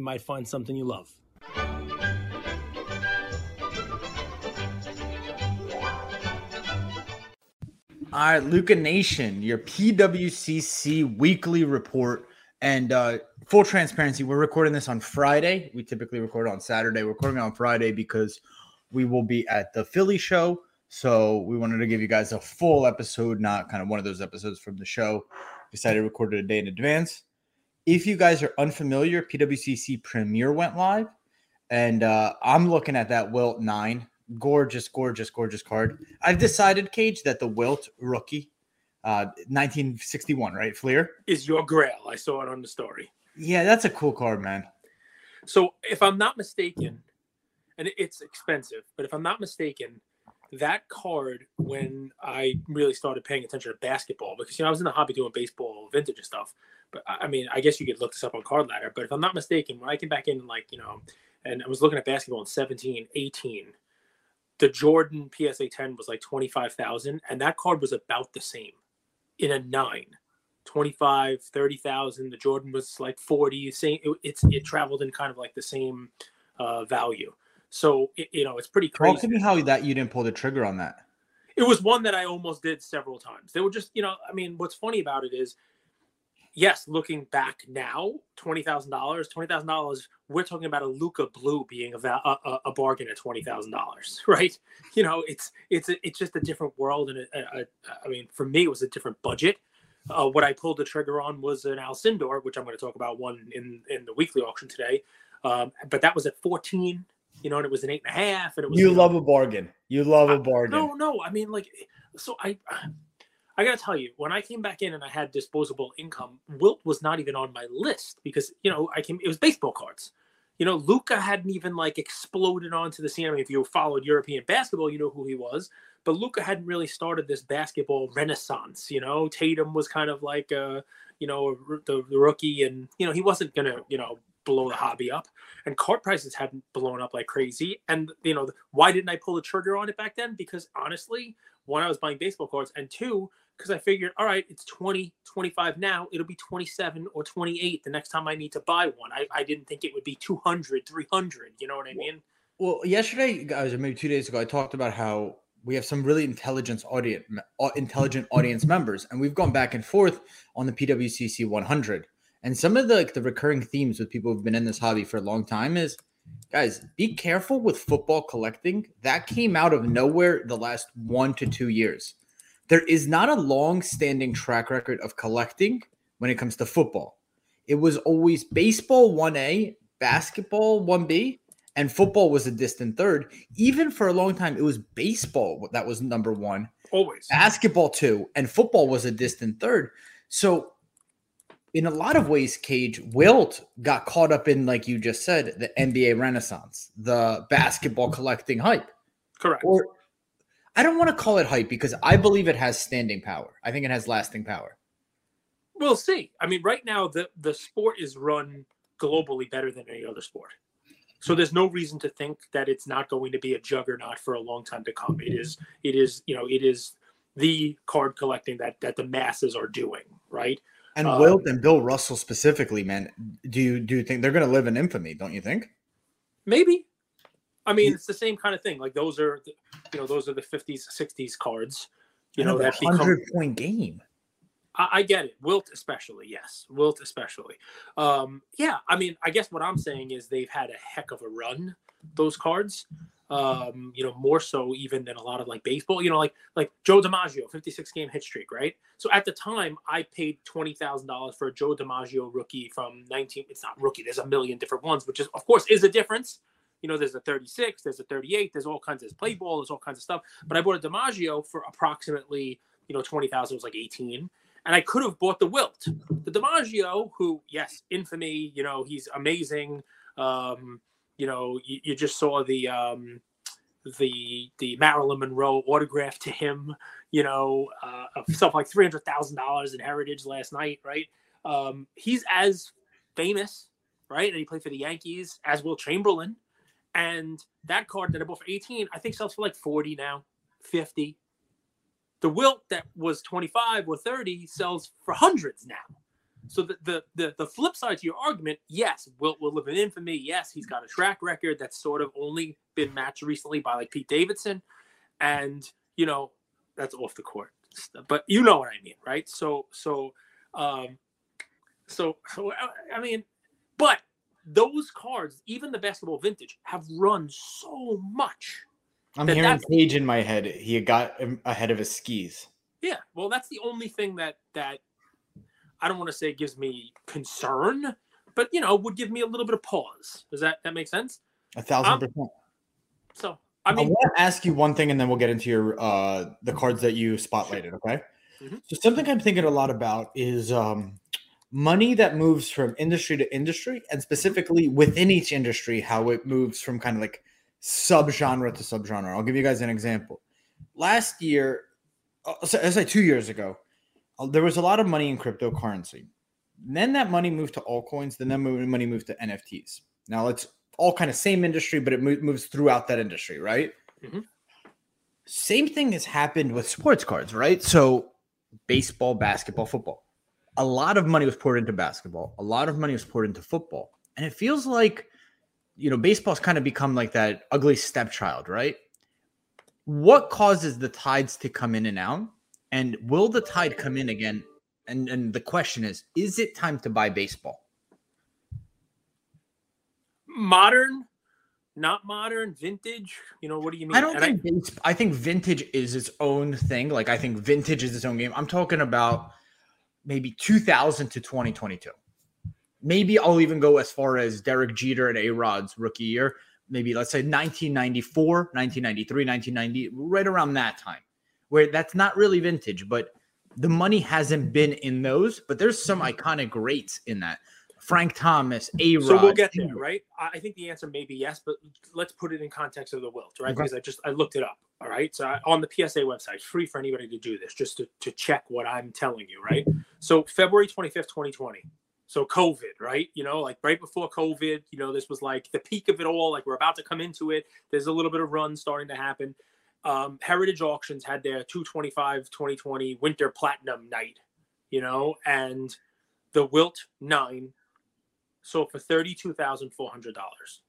you might find something you love. All right, Luca Nation, your PWCC weekly report. And uh, full transparency, we're recording this on Friday. We typically record on Saturday. We're recording on Friday because we will be at the Philly show. So we wanted to give you guys a full episode, not kind of one of those episodes from the show. Decided to record it a day in advance. If you guys are unfamiliar, PWCC Premier went live, and uh, I'm looking at that Wilt nine. Gorgeous, gorgeous, gorgeous card. I've decided, Cage, that the Wilt rookie, uh, 1961, right, Fleer? Is your grail. I saw it on the story. Yeah, that's a cool card, man. So, if I'm not mistaken, and it's expensive, but if I'm not mistaken, that card when I really started paying attention to basketball because you know I was in the hobby doing baseball vintage and stuff. But I mean, I guess you could look this up on Card Ladder. But if I'm not mistaken, when I came back in like you know, and I was looking at basketball in 17, 18, the Jordan PSA 10 was like 25,000, and that card was about the same in a nine. 25 30,000 the Jordan was like 40 same it, it's it traveled in kind of like the same uh value so it, you know, it's pretty crazy. Talk to me how that you didn't pull the trigger on that. It was one that I almost did several times. They were just, you know, I mean, what's funny about it is, yes, looking back now, twenty thousand dollars, twenty thousand dollars. We're talking about a Luka Blue being a, a, a bargain at twenty thousand dollars, right? You know, it's it's a, it's just a different world, and a, I mean, for me, it was a different budget. Uh, what I pulled the trigger on was an Alcindor, which I'm going to talk about one in in the weekly auction today. Um, but that was at 14 you know, and it was an eight and a half, and it was. You, love a bargain. You love a bargain. no, no. I mean, like, so I, I gotta tell you, when I came back in and I had disposable income, Wilt was not even on my list because you know I came. It was baseball cards. You know, Luka hadn't even like exploded onto the scene. I mean, if you followed European basketball, you know who he was. But Luka hadn't really started this basketball renaissance. You know, Tatum was kind of like, uh, you know, the, the rookie, and you know he wasn't gonna, you know, blow the hobby up and card prices hadn't blown up like crazy and you know why didn't i pull the trigger on it back then because honestly one i was buying baseball cards and two because i figured all right it's 20 25 now it'll be 27 or 28 the next time i need to buy one i, I didn't think it would be 200 300 you know what i mean well yesterday guys or maybe two days ago i talked about how we have some really intelligent audience intelligent audience members and we've gone back and forth on the pwcc 100 and some of the like, the recurring themes with people who've been in this hobby for a long time is guys, be careful with football collecting. That came out of nowhere the last 1 to 2 years. There is not a long-standing track record of collecting when it comes to football. It was always baseball 1A, basketball 1B, and football was a distant third. Even for a long time, it was baseball that was number one. Always. Basketball two, and football was a distant third. So in a lot of ways, Cage Wilt got caught up in, like you just said, the NBA Renaissance, the basketball collecting hype. Correct. Or I don't want to call it hype because I believe it has standing power. I think it has lasting power. We'll see. I mean, right now the the sport is run globally better than any other sport. So there's no reason to think that it's not going to be a juggernaut for a long time to come. It is it is, you know, it is the card collecting that that the masses are doing, right? And um, Wilt and Bill Russell specifically, man, do you do you think they're going to live in infamy? Don't you think? Maybe. I mean, it's the same kind of thing. Like those are, you know, those are the fifties, sixties cards. You know, that hundred become, point game. I, I, get it. Wilt especially, yes. Wilt especially. Um, yeah. I mean, I guess what I'm saying is they've had a heck of a run. Those cards um, you know, more so even than a lot of like baseball, you know, like like Joe DiMaggio, 56 game hit streak, right? So at the time, I paid twenty thousand dollars for a Joe DiMaggio rookie from 19. It's not rookie. There's a million different ones, which is of course is a difference. You know, there's a 36, there's a 38, there's all kinds of play ball, there's all kinds of stuff. But I bought a DiMaggio for approximately, you know, 20,000 was like 18. and I could have bought the Wilt. The DiMaggio, who, yes, infamy, you know, he's amazing. Um, you know, you, you just saw the um, the the Marilyn Monroe autograph to him, you know, uh, stuff like three hundred thousand dollars in Heritage last night, right? Um, he's as famous, right? And he played for the Yankees as Wilt Chamberlain. And that card that I bought for 18, I think sells for like 40 now, 50. The Wilt that was 25 or 30 sells for hundreds now. So the, the the the flip side to your argument, yes, Wilt will live in infamy. Yes, he's got a track record that's sort of only been matched recently by like Pete Davidson, and you know that's off the court. But you know what I mean, right? So so um so, so I mean, but those cards, even the basketball vintage, have run so much. I'm that hearing Page in my head. He got ahead of his skis. Yeah, well, that's the only thing that that I don't want to say gives me concern, but you know, would give me a little bit of pause. Does that that make sense? A thousand Um, percent. So, I mean, I, want to ask you one thing, and then we'll get into your uh the cards that you spotlighted. Okay. Mhm. So something I'm thinking a lot about is um money that moves from industry to industry, and specifically within each industry, how it moves from kind of like subgenre to subgenre. I'll give you guys an example. Last year, uh, I say two years ago, uh, there was a lot of money in cryptocurrency. Then that money moved to altcoins. Then that money moved to NFTs. Now it's all kind of same industry, but it moves throughout that industry, right? Mhm. Same thing has happened with sports cards, right? So baseball, basketball, football. A lot of money was poured into basketball. A lot of money was poured into football, and it feels like you know baseball's kind of become like that ugly stepchild, right? What causes the tides to come in and out? And will the tide come in again? And and the question is, is it time to buy baseball? modern, not modern, vintage. You know, what do you mean? I don't And think base, I think vintage is its own thing. Like I think vintage is its own game. I'm talking about maybe 2000 to 2022. Maybe I'll even go as far as Derek Jeter and A Rod's rookie year. Maybe let's say 1994, 1993, 1990, right around that time, where that's not really vintage, but the money hasn't been in those. But there's some mm-hmm. iconic greats in that. Frank Thomas, A Rod. So we'll get there, right? I think the answer may be yes, but let's put it in context of the wilt, right? Okay. Because I just I looked it up. All right. So I, on the PSA website, free for anybody to do this, just to, to check what I'm telling you, right? So February 25th, 2020. So COVID, right? You know, like right before COVID, you know, this was like the peak of it all. Like we're about to come into it. There's a little bit of run starting to happen. Um, Heritage Auctions had their 225 2020 Winter Platinum night, you know, and the Wilt 9 sold for thirty-two thousand four hundred dollars.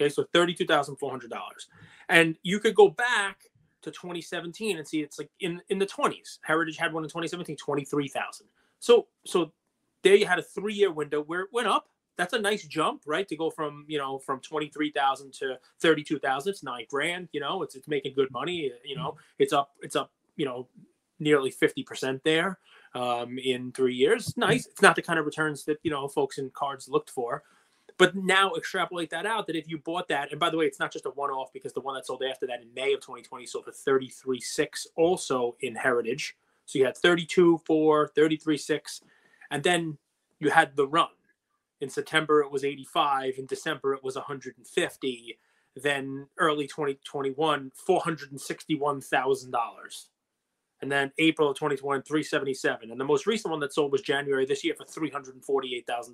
Okay, so thirty-two thousand four hundred dollars, and you could go back to 2017 and see it's like in in the 20s. Heritage had one in 2017, 23,000. So so there you had a three-year window where it went up. That's a nice jump, right? To go from you know from 23,000 to 32,000. It's nine grand. You know, it's it's making good money. You know, mm-hmm. it's up it's up you know nearly 50 percent there um, in three years. Nice. It's not the kind of returns that you know folks in cards looked for. But now extrapolate that out that if you bought that, and by the way, it's not just a one-off because the one that sold after that in May of 2020 sold for 33.6 also in Heritage. So you had 32 for 33.6, and then you had the run. In September it was 85, in December it was 150, then early 2021 $461,000 and then April of 2021, 377. And the most recent one that sold was January this year for $348,000.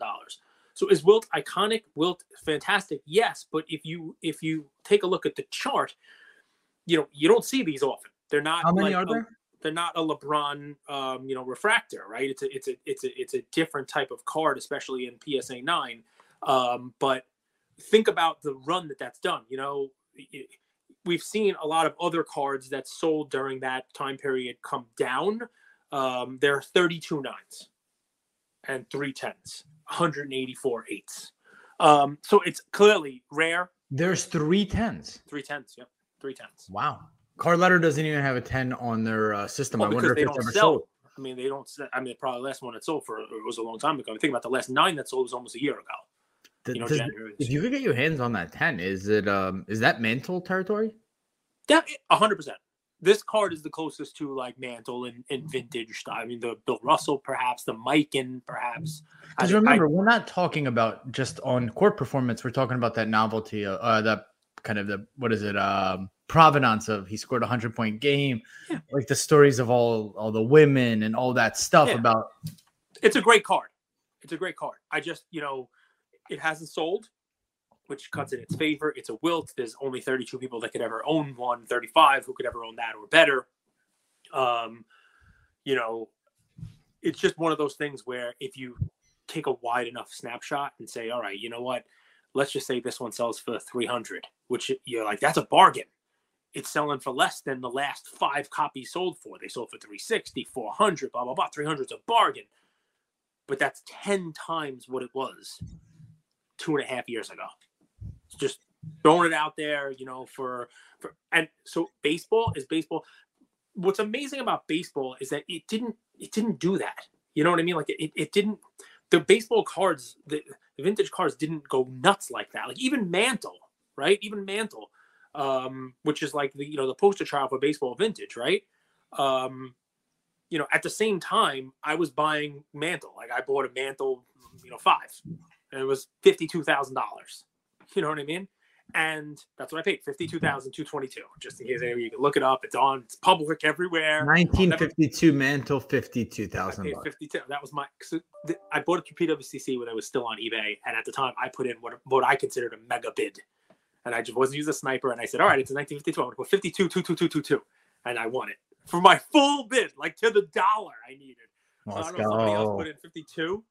So is Wilt iconic? Wilt fantastic? Yes, but if you if you take a look at the chart, you know, you don't see these often. They're not How many like are a- there? they're not a LeBron um, you know, refractor, right? It's a it's a it's a it's a different type of card, especially in PSA 9. Um, but think about the run that that's done, you know, it- we've seen a lot of other cards that sold during that time period come down. Um, there are 32 nines and three tens, 184 eights. Um, so it's clearly rare. There's three tens. Three tens, yep, three tens. Wow. Card Ladder doesn't even have a 10 on their uh, system. Well, I wonder if they it's don't ever sell. sold. I mean, they don't. I mean, probably the last one that sold for it was a long time ago. I think about the last nine that sold was almost a year ago. You know, does- if you could get your hands on that 10, is it um is that Mantle territory? Yeah, hundred percent. this card is the closest to like Mantle and, and vintage style. I mean, the Bill Russell, perhaps the Mike, and perhaps. Because remember, I, we're not talking about just on court performance. We're talking about that novelty, uh, uh that kind of the what is it, um, provenance of he scored a hundred point game, yeah. like the stories of all all the women and all that stuff yeah. about. It's a great card. It's a great card. I just you know, it hasn't sold which cuts in its favor. It's a wilt. There's only 32 people that could ever own one, 35 who could ever own that or better. Um, you know, it's just one of those things where if you take a wide enough snapshot and say, all right, you know what? Let's just say this one sells for 300, which you're like, that's a bargain. It's selling for less than the last five copies sold for. They sold for 360, 400, blah, blah, blah. 300 is a bargain. But that's 10 times what it was two and a half years ago just throwing it out there, you know, for for and so baseball is baseball. What's amazing about baseball is that it didn't it didn't do that. You know what I mean? Like it, it didn't the baseball cards, the, the vintage cards didn't go nuts like that. Like even Mantle, right? Even Mantle, um, which is like the you know the poster child for baseball vintage, right? Um, you know, at the same time, I was buying Mantle. Like I bought a Mantle, you know, five, and it was fifty two thousand dollars. You know what I mean? And that's what I paid, fifty-two thousand two twenty-two. Just in case you can look it up. It's on. It's public everywhere. Nineteen fifty-two mantle, fifty-two thousand. Fifty-two. That was my. So I bought it through PWCC when I was still on eBay, and at the time I put in what what I considered a mega bid, and I just wasn't using a sniper, and I said, all right, it's a nineteen fifty-two. I'm gonna put fifty-two two two two two two, and I won it for my full bid, like to the dollar I needed. So I don't know. If somebody else put in fifty-two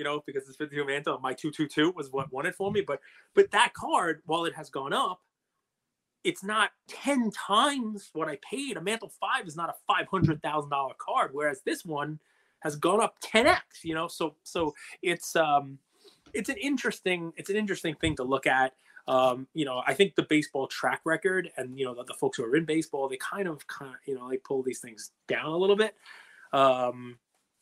you know, because it's 52 mantle. My 222 was what won it for me. But but that card, while it has gone up, it's not 10 times what I paid. A mantle five is not a $500,000 card, whereas this one has gone up 10x, you know? So, so it's, um, it's an interesting, it's an interesting thing to look at. Um, you know, I think the baseball track record and, you know, the, the folks who are in baseball, they kind of, kind of, you know, they pull these things down a little bit. Um,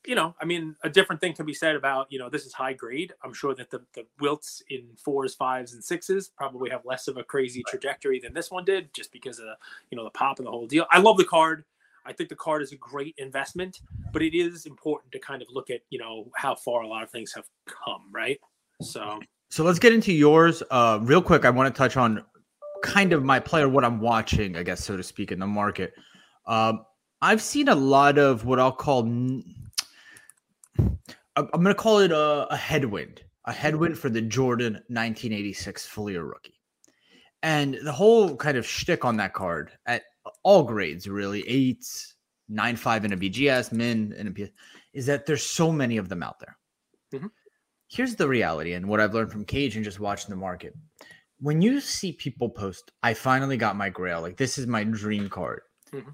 you know, I mean, a different thing can be said about, you know, this is high grade. I'm sure that the, the wilts in fours, fives, and sixes probably have less of a crazy trajectory than this one did, just because of, the, you know, the pop and the whole deal. I love the card. I think the card is a great investment, but it is important to kind of look at, you know, how far a lot of things have come, right? So, so let's get into yours. Uh, real quick, I want to touch on kind of my player, what I'm watching, I guess, so to speak, in the market. Um, I've seen a lot of what I'll call I'm going to call it a, a, headwind, a headwind for the Jordan 1986 Fleer rookie. And the whole kind of shtick on that card at all grades, really eights, nine five in a BGS, min in a PS, is that there's so many of them out there. Mm-hmm. Here's the reality, and what I've learned from Cage and just watching the market. When you see people post, "I finally got my Grail," like this is my dream card. Mm-hmm.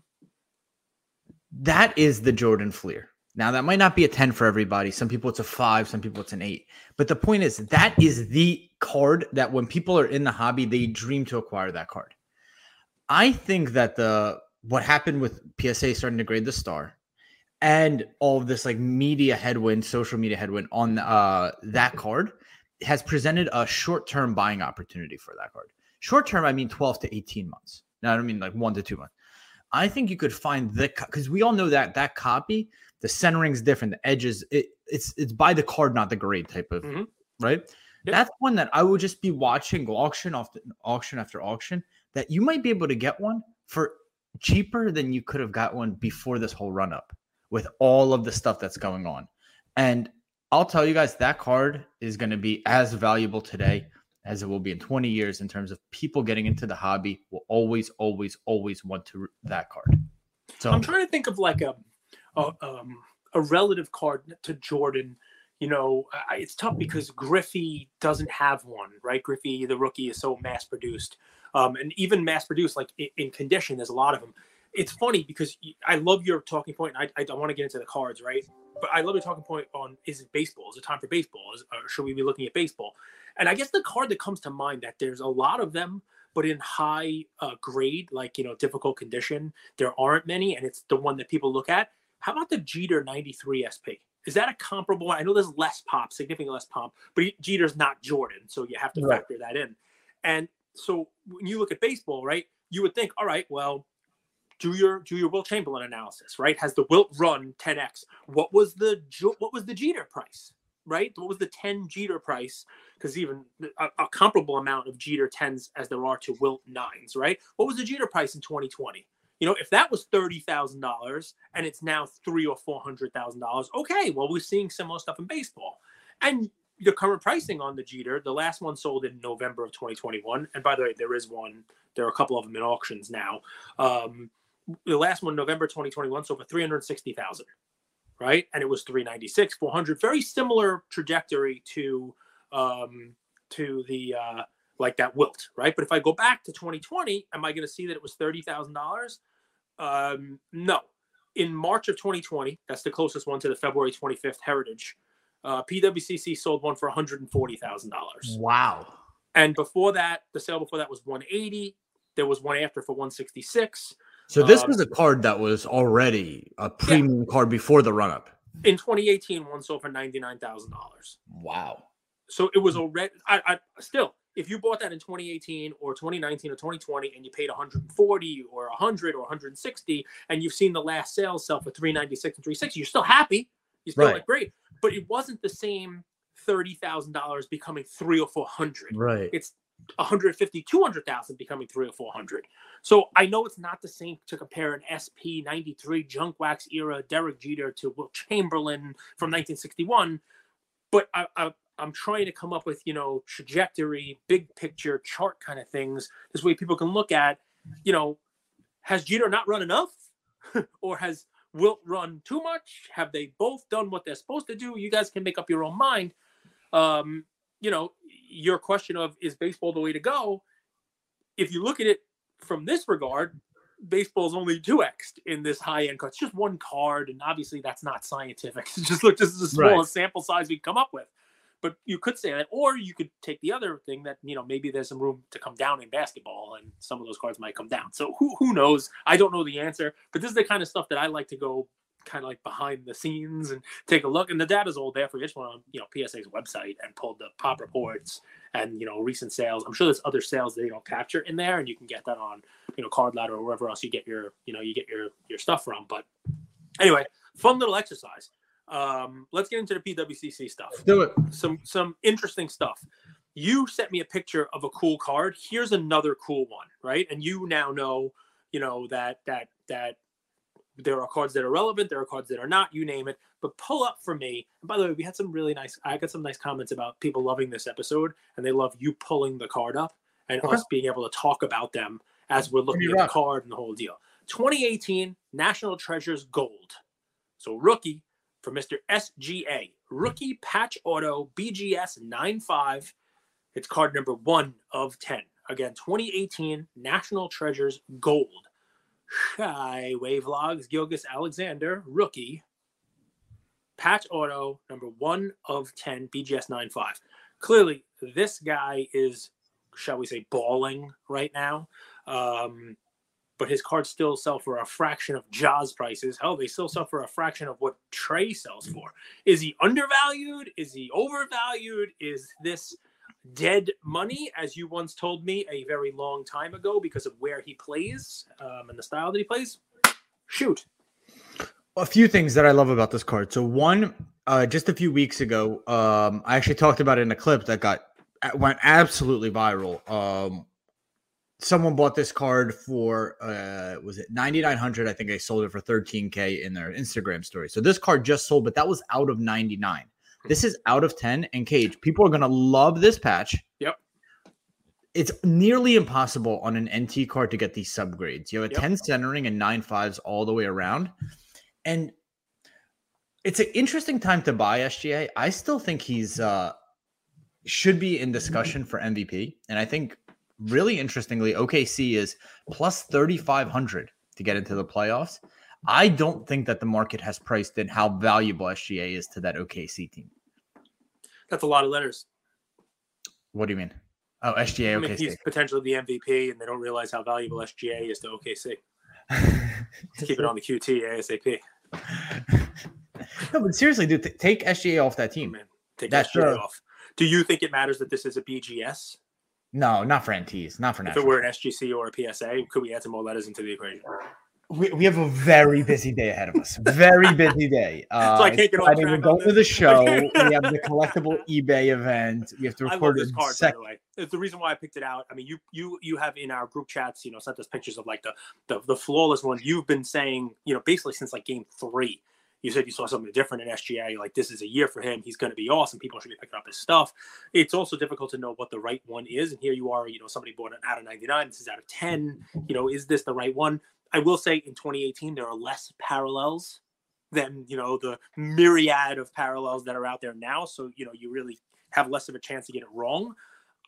That is the Jordan Fleer. Now, that might not be a 10 for everybody. Some people it's a five, some people it's an eight. But the point is, that is the card that when people are in the hobby, they dream to acquire that card. I think that the what happened with PSA starting to grade the star and all of this like media headwind, social media headwind on uh, that card has presented a short term buying opportunity for that card. Short term, I mean 12 to 18 months. Now, I don't mean like one to two months. I think you could find the because we all know that that copy the centering's different. The edges, it, it's it's by the card, not the grade type of mm-hmm. right. Yep. That's one that I would just be watching auction after auction after auction. That you might be able to get one for cheaper than you could have got one before this whole run up with all of the stuff that's going on. And I'll tell you guys that card is going to be as valuable today as it will be in 20 years in terms of people getting into the hobby will always always always want to that card. So I'm trying to think of like a a, um, a relative card to Jordan. You know, I, it's tough because Griffey doesn't have one, right? Griffey, the rookie, is so mass produced, um, and even mass produced, like in, in, condition, there's a lot of them. It's funny because I love your talking point. I, I don't want to get into the cards, right? But I love your talking point on is it baseball? Is it time for baseball? Is, or should we be looking at baseball? And I guess the card that comes to mind that there's a lot of them, but in high uh, grade, like you know, difficult condition, there aren't many, and it's the one that people look at how about the Jeter 93 SP? Is that a comparable one? I know there's less pop, significantly less pop, but Jeter's not Jordan, so you have to right. factor that in. And so when you look at baseball, right, you would think, all right, well, do your do your Wilt Chamberlain analysis, right? Has the Wilt run 10x? What was the what was the Jeter price, right? What was the 10 Jeter price? Because even a, a, comparable amount of Jeter 10s as there are to Wilt 9s, right? What was the Jeter price in 2020? You know, if that was thirty thousand dollars and it's now three or four hundred thousand dollars, okay. Well, we're seeing similar stuff in baseball, and the current pricing on the Jeter, the last one sold in November of 2021. And by the way, there is one. There are a couple of them in auctions now. Um, the last one, November 2021, sold for 360,000, right? And it was 396, 400. Very similar trajectory to um, to the uh, like that wilt, right? But if I go back to 2020, am I going to see that it was thirty thousand dollars? Um, no. In March of 2020, that's the closest one to the February 25th Heritage. Uh, PWCC sold one for 140 thousand dollars. Wow. And before that, the sale before that was 180. There was one after for 166. So this um, was a card that was already a premium yeah. card before the run up. In 2018, one sold for $99,000. Wow. So it was already, I, I still, if you bought that in 2018 or 2019 or 2020 and you paid 140 or 100 or 160 and you've seen the last sales sell for 396 and 360 you're still happy. You're still right. like great. But it wasn't the same $30,000 becoming 3 or 400 right. It's 150 200,000 becoming 3 or 400 so i know it's not the same to compare an sp 93 junk wax era derek jeter to Wilt chamberlain from 1961 but I, I, I'm trying to come up with, you know, trajectory, big picture chart kind of things. This way people can look at, you know, has Jeter not run enough? or has Wilt run too much? Have they both done what they're supposed to do? You guys can make up your own mind. Um, you know, your question of is baseball the way to go? If you look at it from this regard, baseball is only 2x in this high end card. It's just one card, and obviously that's not scientific. It's just look, this is the smallest right. sample size we come up with but you could say that, or you could take the other thing that you know maybe there's some room to come down in basketball, and some of those cards might come down. So who who knows? I don't know the answer, but this is the kind of stuff that I like to go kind of like behind the scenes and take a look. And the data's all there for you. Just went on you know PSA's website and pulled the pop reports and you know recent sales. I'm sure there's other sales that they don't capture in there, and you can get that on you know Card Ladder or wherever else you get your you know you get your your stuff from. But anyway, fun little exercise. Um, let's get into the PWCC stuff. Let's do it. Some some interesting stuff. You sent me a picture of a cool card. Here's another cool one, right? And you now know, you know that that that there are cards that are relevant, there are cards that are not. You name it. But pull up for me. And by the way, we had some really nice. I got some nice comments about people loving this episode, and they love you pulling the card up and okay. us being able to talk about them as we're looking at the card and the whole deal. 2018 National Treasures Gold. So rookie for Mr. SGA. Rookie patch auto BGS 95. It's card number one of 10. Again, 2018 National Treasures Gold. Shy Wave Logs, Gilgeous-Alexander, rookie. Patch auto number one of 10, BGS 95. Clearly, this guy is, shall we say, balling right now. Um, but his cards still sell for a fraction of Jaws prices. Hell, they still sell for a fraction of what Trae sells for. Is he undervalued? Is he overvalued? Is this dead money, as you once told me a very long time ago, because of where he plays um, and the style that he plays? Shoot. A few things that I love about this card. So one, uh, just a few weeks ago, um, I actually talked about it in a clip that got went absolutely viral. Um, someone bought this card for uh was it 9900 i think i sold it for 13k in their instagram story. So this card just sold but that was out of 99 this is out of 10 and cage. People are going to love this patch. Yep. It's nearly impossible on an nt card to get these subgrades. You have a yep. 10 centering and 9 fives all the way around. And it's an interesting time to buy sga i still think he's uh should be in discussion for mvp and i think really interestingly, OKC is plus 3,500 to get into the playoffs. I don't think that the market has priced in how valuable SGA is to that OKC team. That's a lot of letters. What do you mean? Oh, SGA, I mean, He's potentially the MVP, and they don't realize how valuable SGA is to OKC. keep it on the QT ASAP. no, but seriously, dude, th- take SGA off that team. Oh, man, take That's SGA off. Do you think it matters that this is a BGS? No, not for NTs, not for If it were an SGC or a PSA, could we add some more letters into the equation? we, we have a very busy day ahead of us. Very busy day. Uh, so I can't get off We're going to the show. we have the collectible eBay event. We have to record this card. Sec- by the way, it's the reason why I picked it out. I mean, you you you have in our group chats, you know, sent us pictures of like the the, the flawless one. You've been saying, you know, basically since like game three. You said you saw something different in SGA. Like this is a year for him. He's going to be awesome. People should be picking up his stuff. It's also difficult to know what the right one is. And here you are. You know, somebody bought it out of 99. This is out of 10. You know, is this the right one? I will say in 2018 there are less parallels than you know the myriad of parallels that are out there now. So you know you really have less of a chance to get it wrong.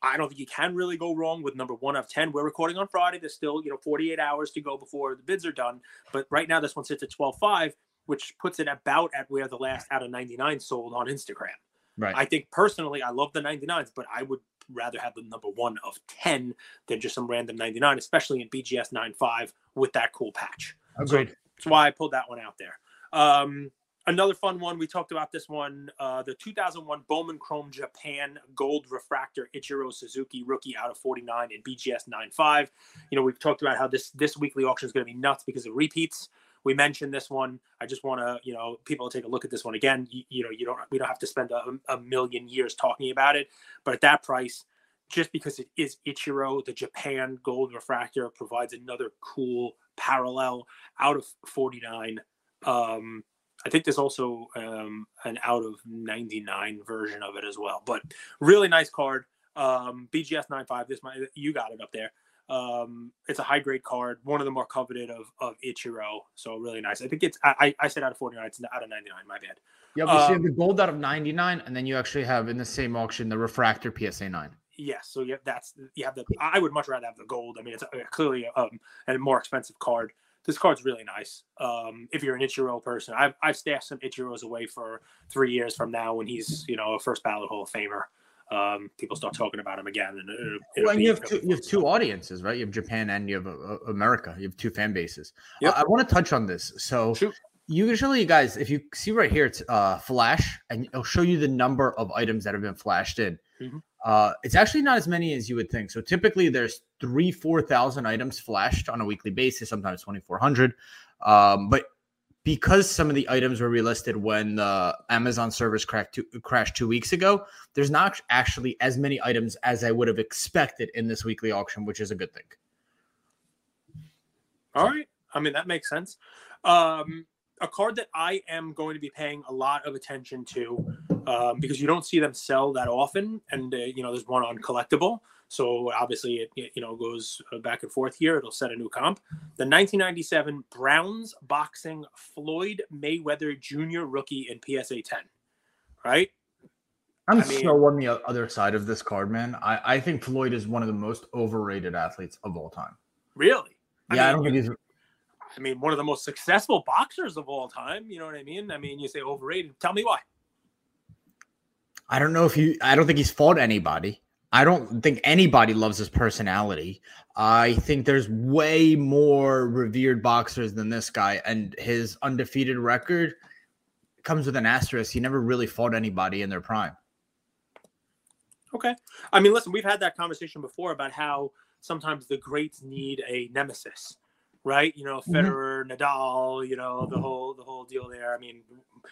I don't think you can really go wrong with number one of 10. We're recording on Friday. There's still, you know, 48 hours to go before the bids are done. But right now, this one sits at 12.5, which puts it about at where the last out of 99 sold on Instagram. Right. I think personally, I love the 99s, but I would rather have the number one of 10 than just some random 99, especially in BGS 9.5 with that cool patch. Agreed. So that's why I pulled that one out there. Um, another fun one, we talked about this one, uh, the 2001 Bowman Chrome Japan Gold Refractor Ichiro Suzuki rookie out of 49 in BGS 9.5. You know, we've talked about how this this weekly auction is going to be nuts because of repeats we mentioned this one. I just want to, you know, people take a look at this one again. You, you know, you don't, we don't have to spend a, a, million years talking about it, but at that price, just because it is Ichiro, the Japan Gold Refractor provides another cool parallel out of 49. Um, I think there's also um, an out of 99 version of it as well, but really nice card. Um, BGS 95. This my you got it up there. Um, it's a high grade card, one of the more coveted of of Ichiro. So really nice. I think it's I, I said out of 49, it's out of 99. My bad. Yeah, but um, you have the gold out of 99, and then you actually have in the same auction the refractor PSA 9. Yes, so yeah, that's you have the. I would much rather have the gold. I mean, it's clearly um, a more expensive card. This card's really nice. Um, if you're an Ichiro person, I've I've stashed some Ichiros away for three years from now when he's you know a first ballot Hall of Famer um, people start talking about him again. And it'll, it'll well, you have two, you have two audiences, right? You have Japan and you have uh, uh America. You have two fan bases. Yep. I, I want to touch on this. So Shoot. usually, you guys, if you see right here, it's uh, flash, and it'll show you the number of items that have been flashed in. Mm-hmm. Uh, it's actually not as many as you would think. So typically, there's three, four thousand items flashed on a weekly basis. Sometimes twenty four hundred. Um, but because some of the items were relisted when the Amazon servers two, crashed two weeks ago, there's not actually as many items as I would have expected in this weekly auction, which is a good thing. All right. I mean, that makes sense. Um, a card that I am going to be paying a lot of attention to um, because you don't see them sell that often. And, uh, you know, there's one on collectible. So obviously, it, it, you know goes uh, back and forth here. It'll set a new comp. The 1997 Browns boxing Floyd Mayweather Jr. rookie in PSA 10. Right. I'm I mean, so on the other side of this card, man. I, I think Floyd is one of the most overrated athletes of all time. Really? Yeah, I, mean, I don't think he's. I mean, one of the most successful boxers of all time. You know what I mean? I mean, you say overrated. Tell me why. I don't know if you. I don't think he's fought anybody. I don't think anybody loves his personality. I think there's way more revered boxers than this guy, and his undefeated record comes with an asterisk. He never really fought anybody in their prime. Okay. I mean, listen, we've had that conversation before about how sometimes the greats need a nemesis right? You know, mm-hmm. Federer, mm-hmm. Nadal, you know, the whole the whole deal there. I mean,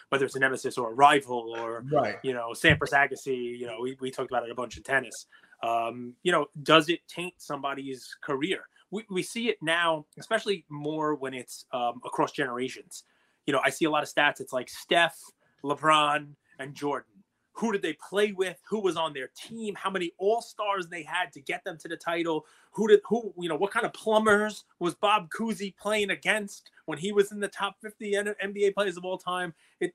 whether it's a nemesis or a rival or right. you know, Sampras Agassi, you know, we, we talked about it a bunch in tennis. Um, you know, does it taint somebody's career? We, we see it now, especially more when it's um, across generations. You know, I see a lot of stats. It's like Steph, LeBron, and Jordan who did they play with who was on their team how many all-stars they had to get them to the title who did who you know what kind of plumbers was bob cousy playing against when he was in the top 50 nba players of all time? It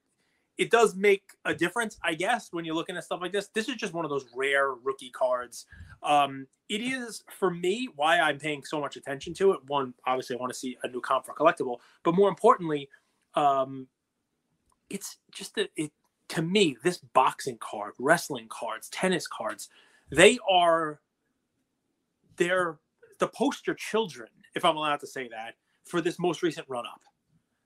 it does make a difference i guess when you're looking at stuff like this. This is just one of those rare rookie cards. Um it is for me why i'm paying so much attention to it. One obviously i want to see a new comp for collectible but more importantly um it's just that it to me, this boxing card, wrestling cards, tennis cards, they are they're the poster children, if I'm allowed to say that, for this most recent run up.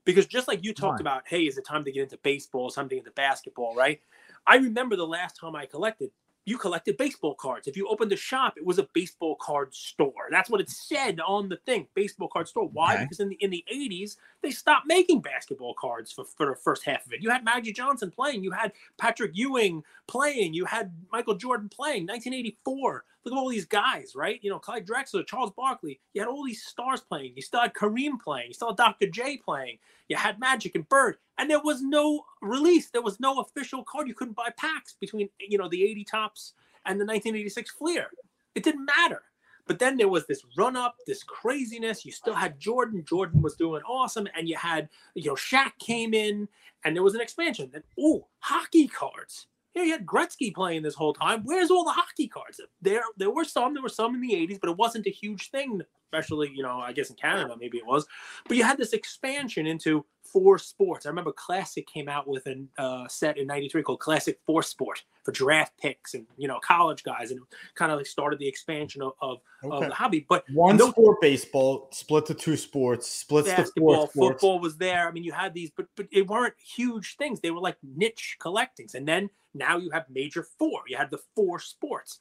Because just like you talked about, hey, is it time to get into baseball, something into basketball, right? I remember the last time I collected, you collected baseball cards. If you opened a shop, it was a baseball card store. That's what it said on the thing, baseball card store. Why? Okay. Because in the in the 80s, they stopped making basketball cards for, for the first half of it. You had Magic Johnson playing, you had Patrick Ewing playing, you had Michael Jordan playing, 1984. Look at all these guys, right? You know, Clyde Drexler, Charles Barkley. You had all these stars playing. You still had Kareem playing. You still had Dr. J playing. You had Magic and Bird, and there was no release. There was no official card. You couldn't buy packs between you know the 80 Topps and the 1986 Fleer. It didn't matter. But then there was this run up, this craziness. You still had Jordan. Jordan was doing awesome, and you had you know Shaq came in, and there was an expansion. Then oh, hockey cards. Yeah, you had Gretzky playing this whole time. Where's all the hockey cards? There, there were some. There were some in the '80s, but it wasn't a huge thing. Especially, you know, I guess in Canada maybe it was. But you had this expansion into four sports. I remember Classic came out with a uh, set in '93 called Classic Four Sport for draft picks and you know college guys, and kind of like started the expansion of, of, Okay. of the hobby. But One no- sport baseball split to two sports, splits to basketball, four sports. football was there. I mean, you had these, but but it weren't huge things. They were like niche collectings. And then now you have major four. You had the four sports,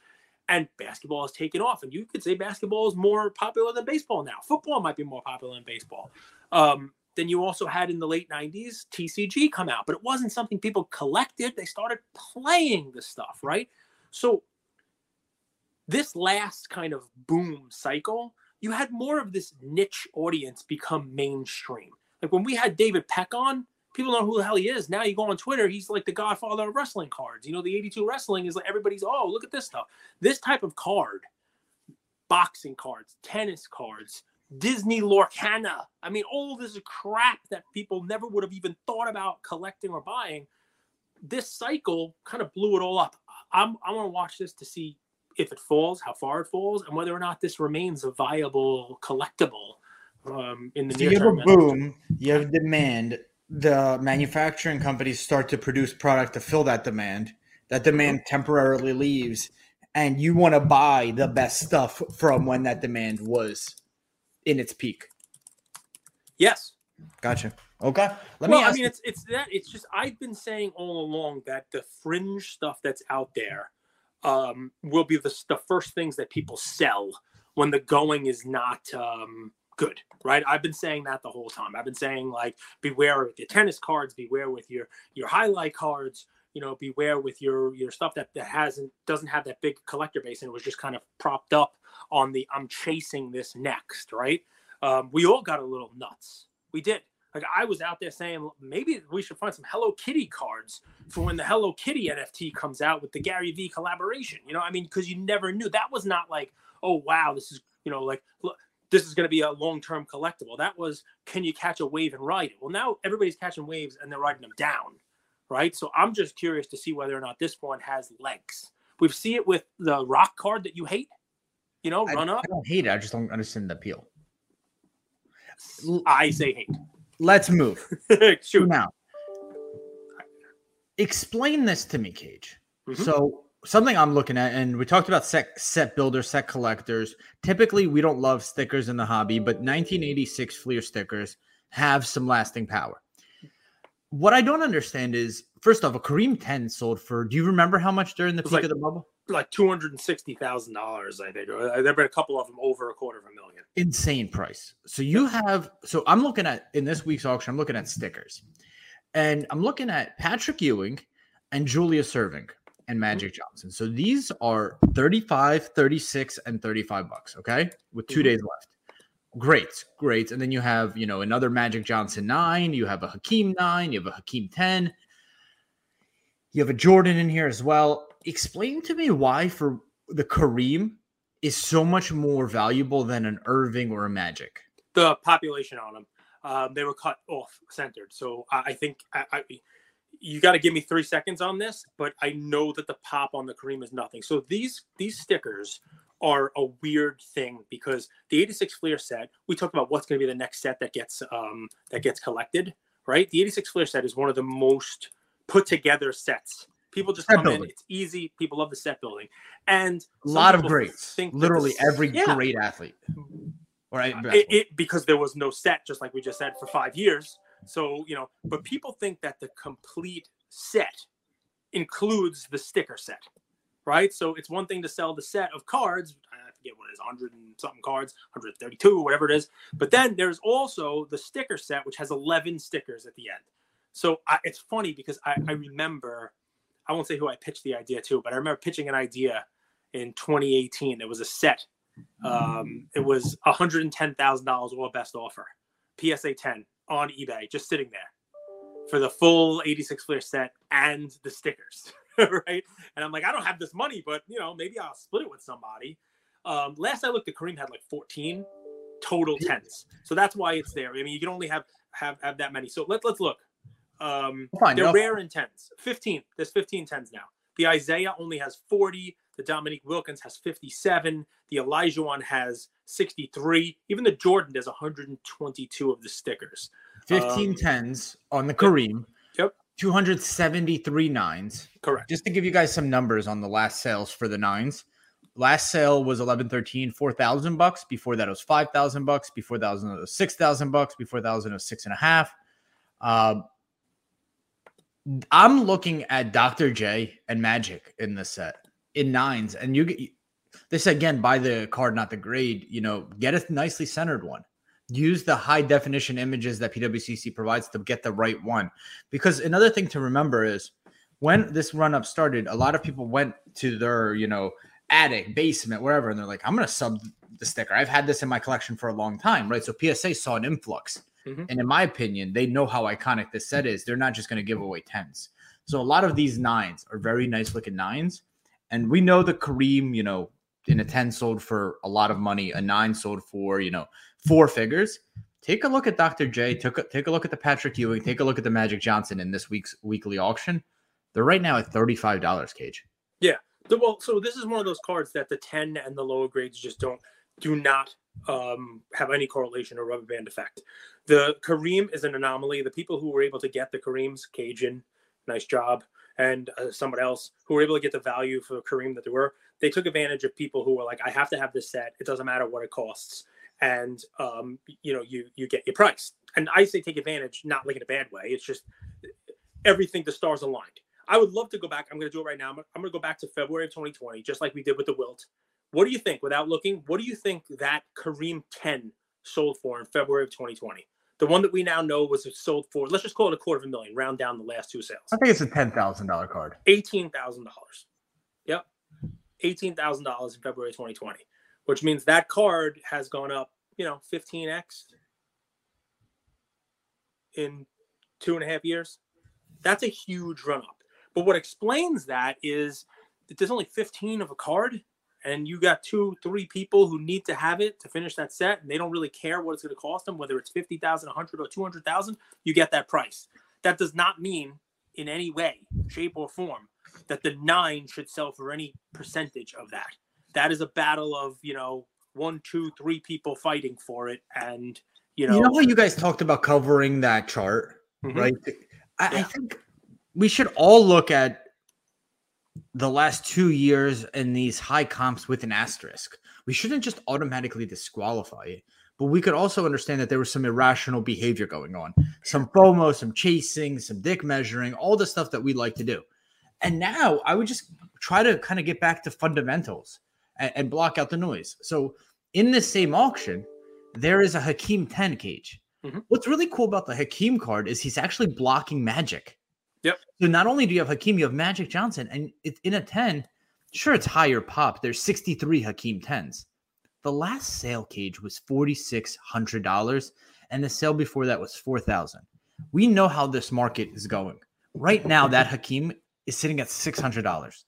and basketball has taken off. And you could say basketball is more popular than baseball now. Football might be more popular than baseball. Um, then you also had in the late '90s TCG come out, but it wasn't something people collected. They started playing the stuff, right? So this last kind of boom cycle you had more of this niche audience become mainstream. Like when we had David Peck on, people know who the hell he is. Now you go on Twitter, he's like the godfather of wrestling cards. You know, the 82 wrestling is like everybody's, oh, look at this stuff. This type of card, boxing cards, tennis cards, Disney Lorcana. I mean, all this crap that people never would have even thought about collecting or buying. This cycle kind of blew it all up. I'm I want to watch this to see if it falls, how far it falls, and whether or not this remains a viable collectible um, in the So near you have term. a boom, you have demand. The manufacturing companies start to produce product to fill that demand. That demand temporarily leaves, and you want to buy the best stuff from when that demand was in its peak. Yes. Gotcha. Okay. Let well, me. I mean, it's it's that it's just I've been saying all along that the fringe stuff that's out there um, will be the the first things that people sell when the going is not um, good, right? I've been saying that the whole time. I've been saying like beware with your tennis cards, beware with your your highlight cards, you know, beware with your your stuff that that hasn't doesn't have that big collector base and it was just kind of propped up on the I'm chasing this next, right? Um, we all got a little nuts. We did. Like I was out there saying maybe we should find some Hello Kitty cards for when the Hello Kitty NFT comes out with the Gary V collaboration. You know, I mean, because you never knew. That was not like, oh wow, this is you know like look, this is going to be a long term collectible. That was can you catch a wave and ride it? Well, now everybody's catching waves and they're riding them down, right? So I'm just curious to see whether or not this one has legs. We see it with the rock card that you hate. You know, I, run up. I don't hate it. I just don't understand the appeal. I say hate. Let's move Shoot. now. Explain this to me, Cage. Mhm. So something I'm looking at, and we talked about set set builders, set collectors. Typically, we don't love stickers in the hobby, but 1986 Fleer stickers have some lasting power. What I don't understand is, first off, a Kareem 10 sold for. Do you remember how much during the peak like- of the bubble? like two hundred and sixty thousand dollars. I think Uh, there've been a couple of them over a quarter of a million. insane price. So you have so I'm looking at in this week's auction, I'm looking at stickers. And I'm looking at Patrick Ewing and Julius Erving and Magic Johnson. So these are 35, 36 and 35 bucks, okay? With 2 Mhm. days left. Great, great. And then you have, you know, another Magic Johnson 9, you have a Hakeem 9, you have a Hakeem 10. You have a Jordan in here as well. Explain to me why for the Kareem is so much more valuable than an Erving or a Magic. The population on them, um, they were cut off centered. So I, I think I, I you got to give me three seconds on this, but I know that the pop on the Kareem is nothing. So these these stickers are a weird thing because the 86 Fleer set, we talked about what's going to be the next set that gets um, that gets collected, right? The 86 Fleer set is one of the most put together sets. People just Set come in, it's easy. People love the set building, and A lot of greats. Literally every Yeah. great athlete. All right. it, it because there was no set just like we just said for five years so you know but people think that the complete set includes the sticker set right? So it's one thing to sell the set of cards. I forget what it is, 100 and something cards, 132, whatever it is. But then there's also the sticker set, which has 11 stickers at the end. So I, it's funny because I, I remember, I won't say who I pitched the idea to, but I remember pitching an idea in 2018. It was a set. Um, it was $110,000 all best offer, PSA 10 on eBay, just sitting there for the full 86 Fleer set and the stickers. right? And I'm like, I don't have this money, but you know, maybe I'll split it with somebody. Um, last I looked, the Kareem had like 14 total tens, so that's why it's there. I mean, you can only have have have that many. So let let's look. Um, they're rare in tens. 15. There's 15 tens now. The Isaiah only has 40. The Dominique Wilkins has 57. The Elijah one has 63. Even the Jordan, there's 122 of the stickers. 15 um, tens on the Kareem. Yep. 273 nines. Correct. Just to give you guys some numbers on the last sales for the nines. Last sale was 11 13, 4,000 bucks. Before that, it was 5,000 bucks. Before that, it was 6,000 bucks. Before that, it was six and a half. Uh, I'm looking at Dr. J and Magic in this set in nines. And you get this again, buy the card, not the grade. You know, get a nicely centered one use the high definition images that PWCC provides to get the right one. Because another thing to remember is when this run up started, a lot of people went to their, you know, attic, basement, wherever, and they're like, I'm going to sub the sticker. I've had this in my collection for a long time, right? So PSA saw an influx. Mm-hmm. And in my opinion, they know how iconic this set is. They're not just going to give away tens. So a lot of these nines are very nice looking nines. And we know the Kareem, you know, in a 10 sold for a lot of money, a nine sold for, you know, four figures. Take a look at Dr. J. Take a, take a look at the Patrick Ewing. Take a look at the Magic Johnson in this week's weekly auction. They're right now at $35, Cage. Yeah. Well, so this is one of those cards that the 10 and the lower grades just don't do not um, have any correlation or rubber band effect. The Kareem is an anomaly. The people who were able to get the Kareems, Cajun, nice job, and uh, someone else who were able to get the value for Kareem that they were, they took advantage of people who were like, I have to have this set. It doesn't matter what it costs. And um, you know, you you get your price. And I say take advantage, not like in a bad way. It's just everything the stars aligned. I would love to go back. I'm going to do it right now. I'm, I'm going to go back to February of 2020, just like we did with the Wilt. What do you think, without looking, what do you think that Kareem 10 sold for in February of 2020? The one that we now know was sold for, let's just call it a quarter of a million, round down the last two sales. I think it's a $10,000 card. $18,000. Yep. $18,000 in February 2020, which means that card has gone up, you know, 15x in two and a half years. That's a huge run up. But what explains that is that there's only 15 of a card, and you got two, three people who need to have it to finish that set, and they don't really care what it's going to cost them, whether it's 50,000, 100, or 200,000, you get that price. That does not mean in any way, shape, or form that the nine should sell for any percentage of that. That is a battle of, you know, one, two, three people fighting for it. And, you know, you know how you guys talked about covering that chart, mm-hmm. right? I, yeah. I think we should all look at the last two years and these high comps with an asterisk. We shouldn't just automatically disqualify it, but we could also understand that there was some irrational behavior going on, some FOMO, some chasing, some dick measuring, all the stuff that we like to do. And now I would just try to kind of get back to fundamentals and, and block out the noise. So in this same auction, there is a Hakeem 10 cage. Mm-hmm. What's really cool about the Hakeem card is he's actually blocking magic. Yep. So not only do you have Hakeem, you have Magic Johnson, and it's in a 10. Sure, it's higher pop. There's 63 Hakeem 10s. The last sale cage was $4,600, and the sale before that was 4000 We know how this market is going. Right now, that Hakeem is sitting at $600.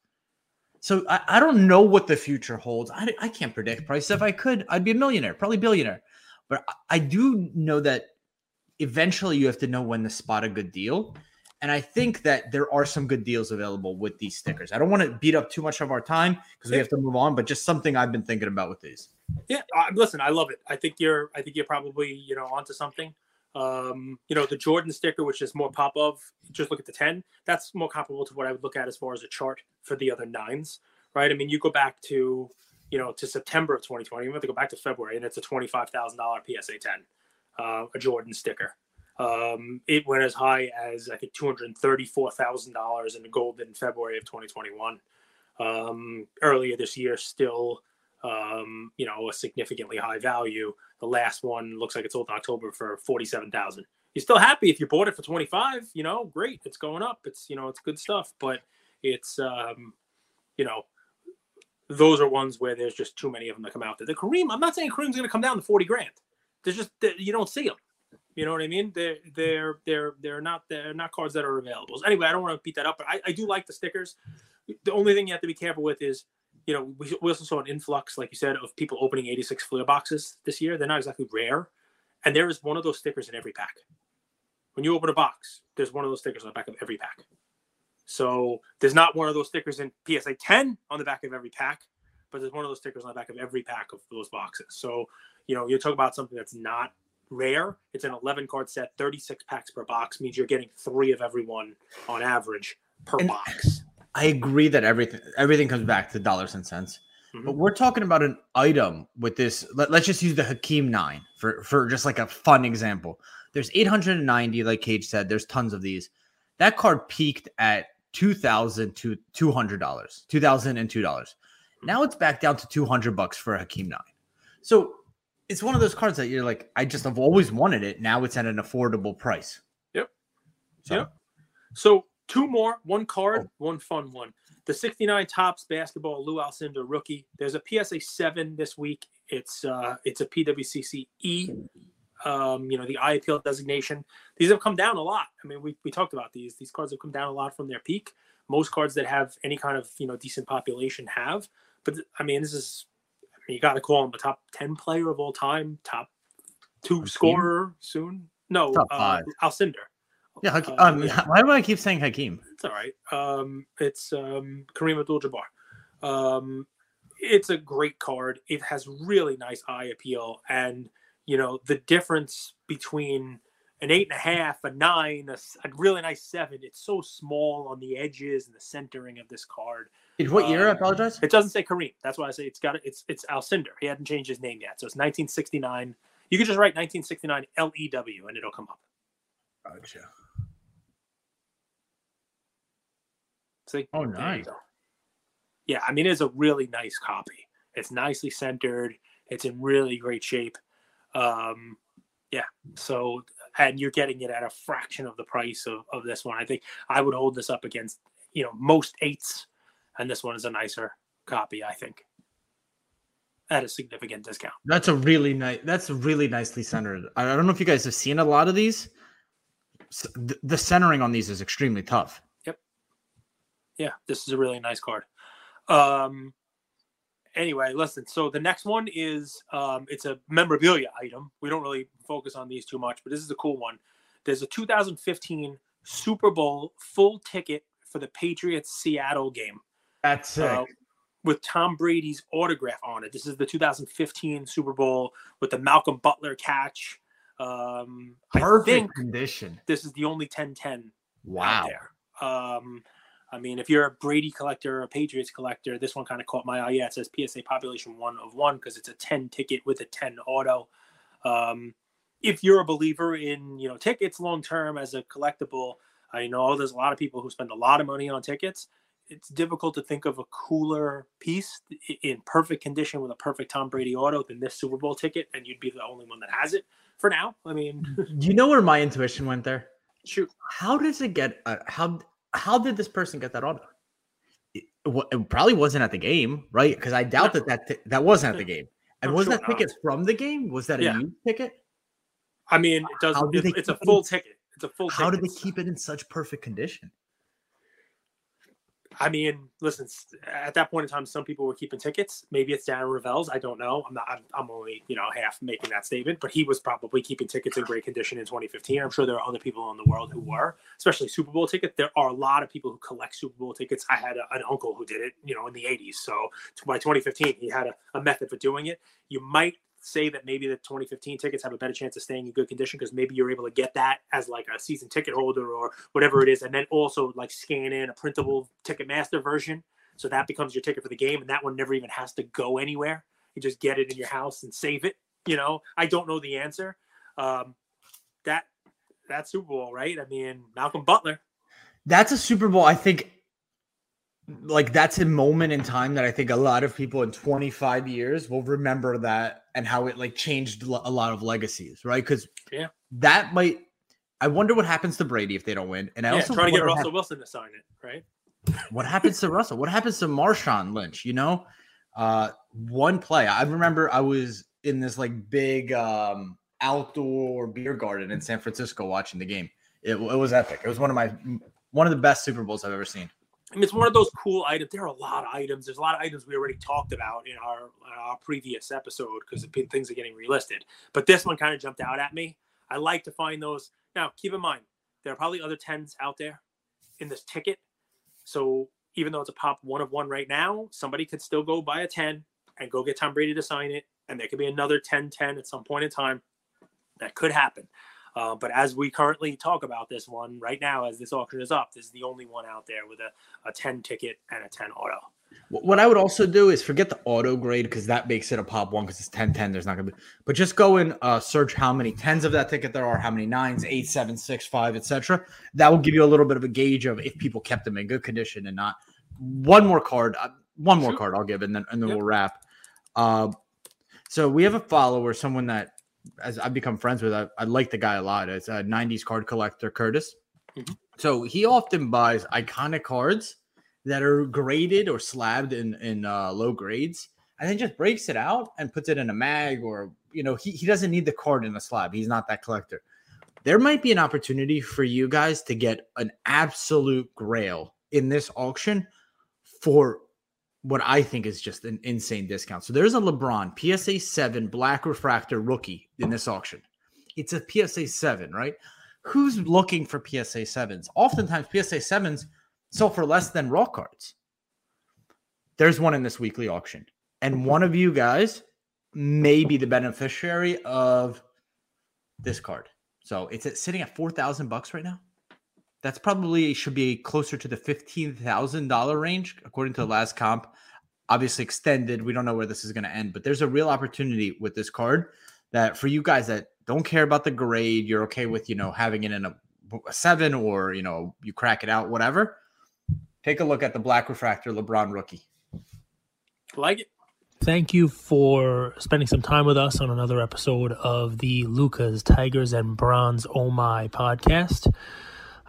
So I, I don't know what the future holds. I, I can't predict price. If I could, I'd be a millionaire, probably billionaire. But I, I do know that eventually you have to know when to spot a good deal. And I think that there are some good deals available with these stickers. I don't want to beat up too much of our time because we have to move on, but just something I've been thinking about with these. Yeah, uh, listen, I love it. I think you're, I think you're probably, you know, onto something. Um, you know, the Jordan sticker, which is more pop of, just look at the 10. That's more comparable to what I would look at as far as a chart for the other nines, right? I mean, you go back to, you know, to September of 2020, you have to go back to February, and it's a $25,000 PSA 10, uh, a Jordan sticker. Um, it went as high as, I think, $234,000 in the gold in February of 2021. Um, earlier this year, still, um, you know, a significantly high value. The last one looks like it's sold in October for forty-seven thousand. You're still happy if you bought it for twenty-five. You know, great, it's going up. It's you know, it's good stuff, but it's um, you know, those are ones where there's just too many of them that come out there. The Kareem, I'm not saying Kareem's going to come down to 40 grand. There's just you don't see them. You know what I mean? They're they're they're they're not they're not cards that are available. So anyway, I don't want to beat that up, but I, I do like the stickers. The only thing you have to be careful with is, you know, we, we also saw an influx, like you said, of people opening 86 Fleer boxes this year. They're not exactly rare, and there is one of those stickers in every pack. When you open a box, there's one of those stickers on the back of every pack. So there's not one of those stickers in PSA 10 on the back of every pack, but there's one of those stickers on the back of every pack of those boxes. So, you know, you talk about something that's not rare. It's an 11 card set, 36 packs per box, means you're getting three of every one on average per and box. I agree that everything everything comes back to dollars and cents. Mm-hmm. But we're talking about an item with this. Let, us just use the Hakeem nine for for just like a fun example. There's 890, like Cage said. There's tons of these. That card peaked at two thousand to two hundred dollars, two thousand and two dollars. Now it's back down to two hundred bucks for a Hakeem nine. So it's one of those cards that you're like, I just have always wanted it. Now it's at an affordable price. Yep. So. Yep. So two more, one card, oh. one fun one. The 69 Topps basketball Lew Alcindor rookie. There's a PSA 7 this week. It's uh it's a PWCC E. Um, you know, the appeal designation. These have come down a lot. I mean, we, we talked about these. These cards have come down a lot from their peak. Most cards that have any kind of, you know, decent population have. But I mean, this is you got to call him a top 10 player of all time, top two scorer soon. No, top uh, five. Alcindor. Yeah, uh, um, yeah, why do I keep saying Hakeem? It's all right. Um, it's um, Kareem Abdul-Jabbar. Um, it's a great card. It has really nice eye appeal, and you know the difference between an eight and a half, a nine, a, a really nice seven. It's so small on the edges and the centering of this card. In what year? I um, apologize. It doesn't say Kareem. That's why I say it's got it's it's Alcindor. He hadn't changed his name yet, so it's 1969. You can just write 1969 LEW and it'll come up. Gotcha. See? Oh, nice. Yeah, I mean, it's a really nice copy. It's nicely centered. It's in really great shape. Um, yeah. So, and you're getting it at a fraction of the price of, of this one. I think I would hold this up against, you know, most eights and this one is a nicer copy, I think, at a significant discount. That's a really nice. That's really nicely centered. I don't know if you guys have seen a lot of these. The centering on these is extremely tough. Yeah, this is a really nice card. Um. Anyway, listen. So the next one is um, it's a memorabilia item. We don't really focus on these too much, but this is a cool one. There's a 2015 Super Bowl full ticket for the Patriots Seattle game. That's uh, with Tom Brady's autograph on it. This is the 2015 Super Bowl with the Malcolm Butler catch. Um, Perfect condition. This is the only 10-10 wow. there. Um, I mean, if you're a Brady collector or a Patriots collector, this one kind of caught my eye. Yeah, it says PSA population one of one because it's a 10 ticket with a 10 auto. Um, if you're a believer in you know tickets long term as a collectible, I know there's a lot of people who spend a lot of money on tickets it's difficult to think of a cooler piece in perfect condition with a perfect Tom Brady auto than this Super Bowl ticket, and you'd be the only one that has it for now. I mean, do you know where my intuition went there? Shoot, how does it get? Uh, how how did this person get that auto? It, it probably wasn't at the game, right? Because I doubt no. that that t- that wasn't at the game. And I'm was sure that ticket not. from the game? Was that a yeah. ticket? I mean, it does. It, it's a full ticket. It's a full. How ticket. did they keep it in such perfect condition? I mean, listen. At that point in time, some people were keeping tickets. Maybe it's Darren Rovell's. I don't know. I'm not. I'm, I'm, only you know half making that statement, but he was probably keeping tickets in great condition in 2015. I'm sure there are other people in the world who were, especially Super Bowl tickets. There are a lot of people who collect Super Bowl tickets. I had a, an uncle who did it, you know, in the 80s. So by 2015, he had a, a method for doing it. You might say that maybe the 2015 tickets have a better chance of staying in good condition because maybe you're able to get that as like a season ticket holder or whatever it is, and then also like scan in a printable Ticketmaster version, so that becomes your ticket for the game, and that one never even has to go anywhere. You just get it in your house and save it. You know, I don't know the answer. Um, that that Super Bowl, right? I mean, Malcolm Butler. That's a Super Bowl. I think like that's a moment in time that I think a lot of people in 25 years will remember that and how it like changed a lot of legacies, right? Because yeah, that might. I wonder what happens to Brady if they don't win, and I yeah, also trying to get Russell ha- Wilson to sign it, right? What happens to Russell? What happens to Marshawn Lynch? You know, uh, one play. I remember I was in this like big um, outdoor beer garden in San Francisco watching the game. It, it was epic. It was one of my one of the best Super Bowls I've ever seen. I mean, it's one of those cool items. There are a lot of items. There's a lot of items we already talked about in our, our previous episode because things are getting relisted. But this one kind of jumped out at me. I like to find those. Now, keep in mind, there are probably other 10s out there in this ticket. So even though it's a pop one of one right now, somebody could still go buy a 10 and go get Tom Brady to sign it. And there could be another 10 10 at some point in time. That could happen. Uh, but as we currently talk about this one right now, as this auction is up, this is the only one out there with a, a 10 ticket and a 10 auto. What I would also do is forget the auto grade because that makes it a pop one because it's 10 10. There's not going to be, but just go and uh, search how many tens of that ticket there are, how many nines, eight, seven, six, five, etc. That will give you a little bit of a gauge of if people kept them in good condition and not. One more card, uh, one more card I'll give, and then and then yep. we'll wrap. Uh, so we have a follower, someone that as I've become friends with, I, I like the guy a lot. It's a 90s card collector, Curtis. Mm-hmm. So he often buys iconic cards that are graded or slabbed in, in uh, low grades and then just breaks it out and puts it in a mag or, you know, he, he doesn't need the card in the slab. He's not that collector. There might be an opportunity for you guys to get an absolute grail in this auction for what I think is just an insane discount. So there's a LeBron PSA 7 black refractor rookie in this auction. It's a PSA 7, right? Who's looking for PSA 7s? Oftentimes, PSA 7s sell for less than raw cards. There's one in this weekly auction. And one of you guys may be the beneficiary of this card. So it's sitting at 4,000 bucks right now. That's probably should be closer to the $15,000 range according to the mm-hmm. last comp obviously extended. We don't know where this is going to end, but there's a real opportunity with this card that for you guys that don't care about the grade, you're okay with, you know, mm-hmm. having it in a, a seven or, you know, you crack it out, whatever. Take a look at the Black Refractor LeBron rookie. Like it. Thank you for spending some time with us on another episode of the Lucas Tigers and Bronze Oh My podcast.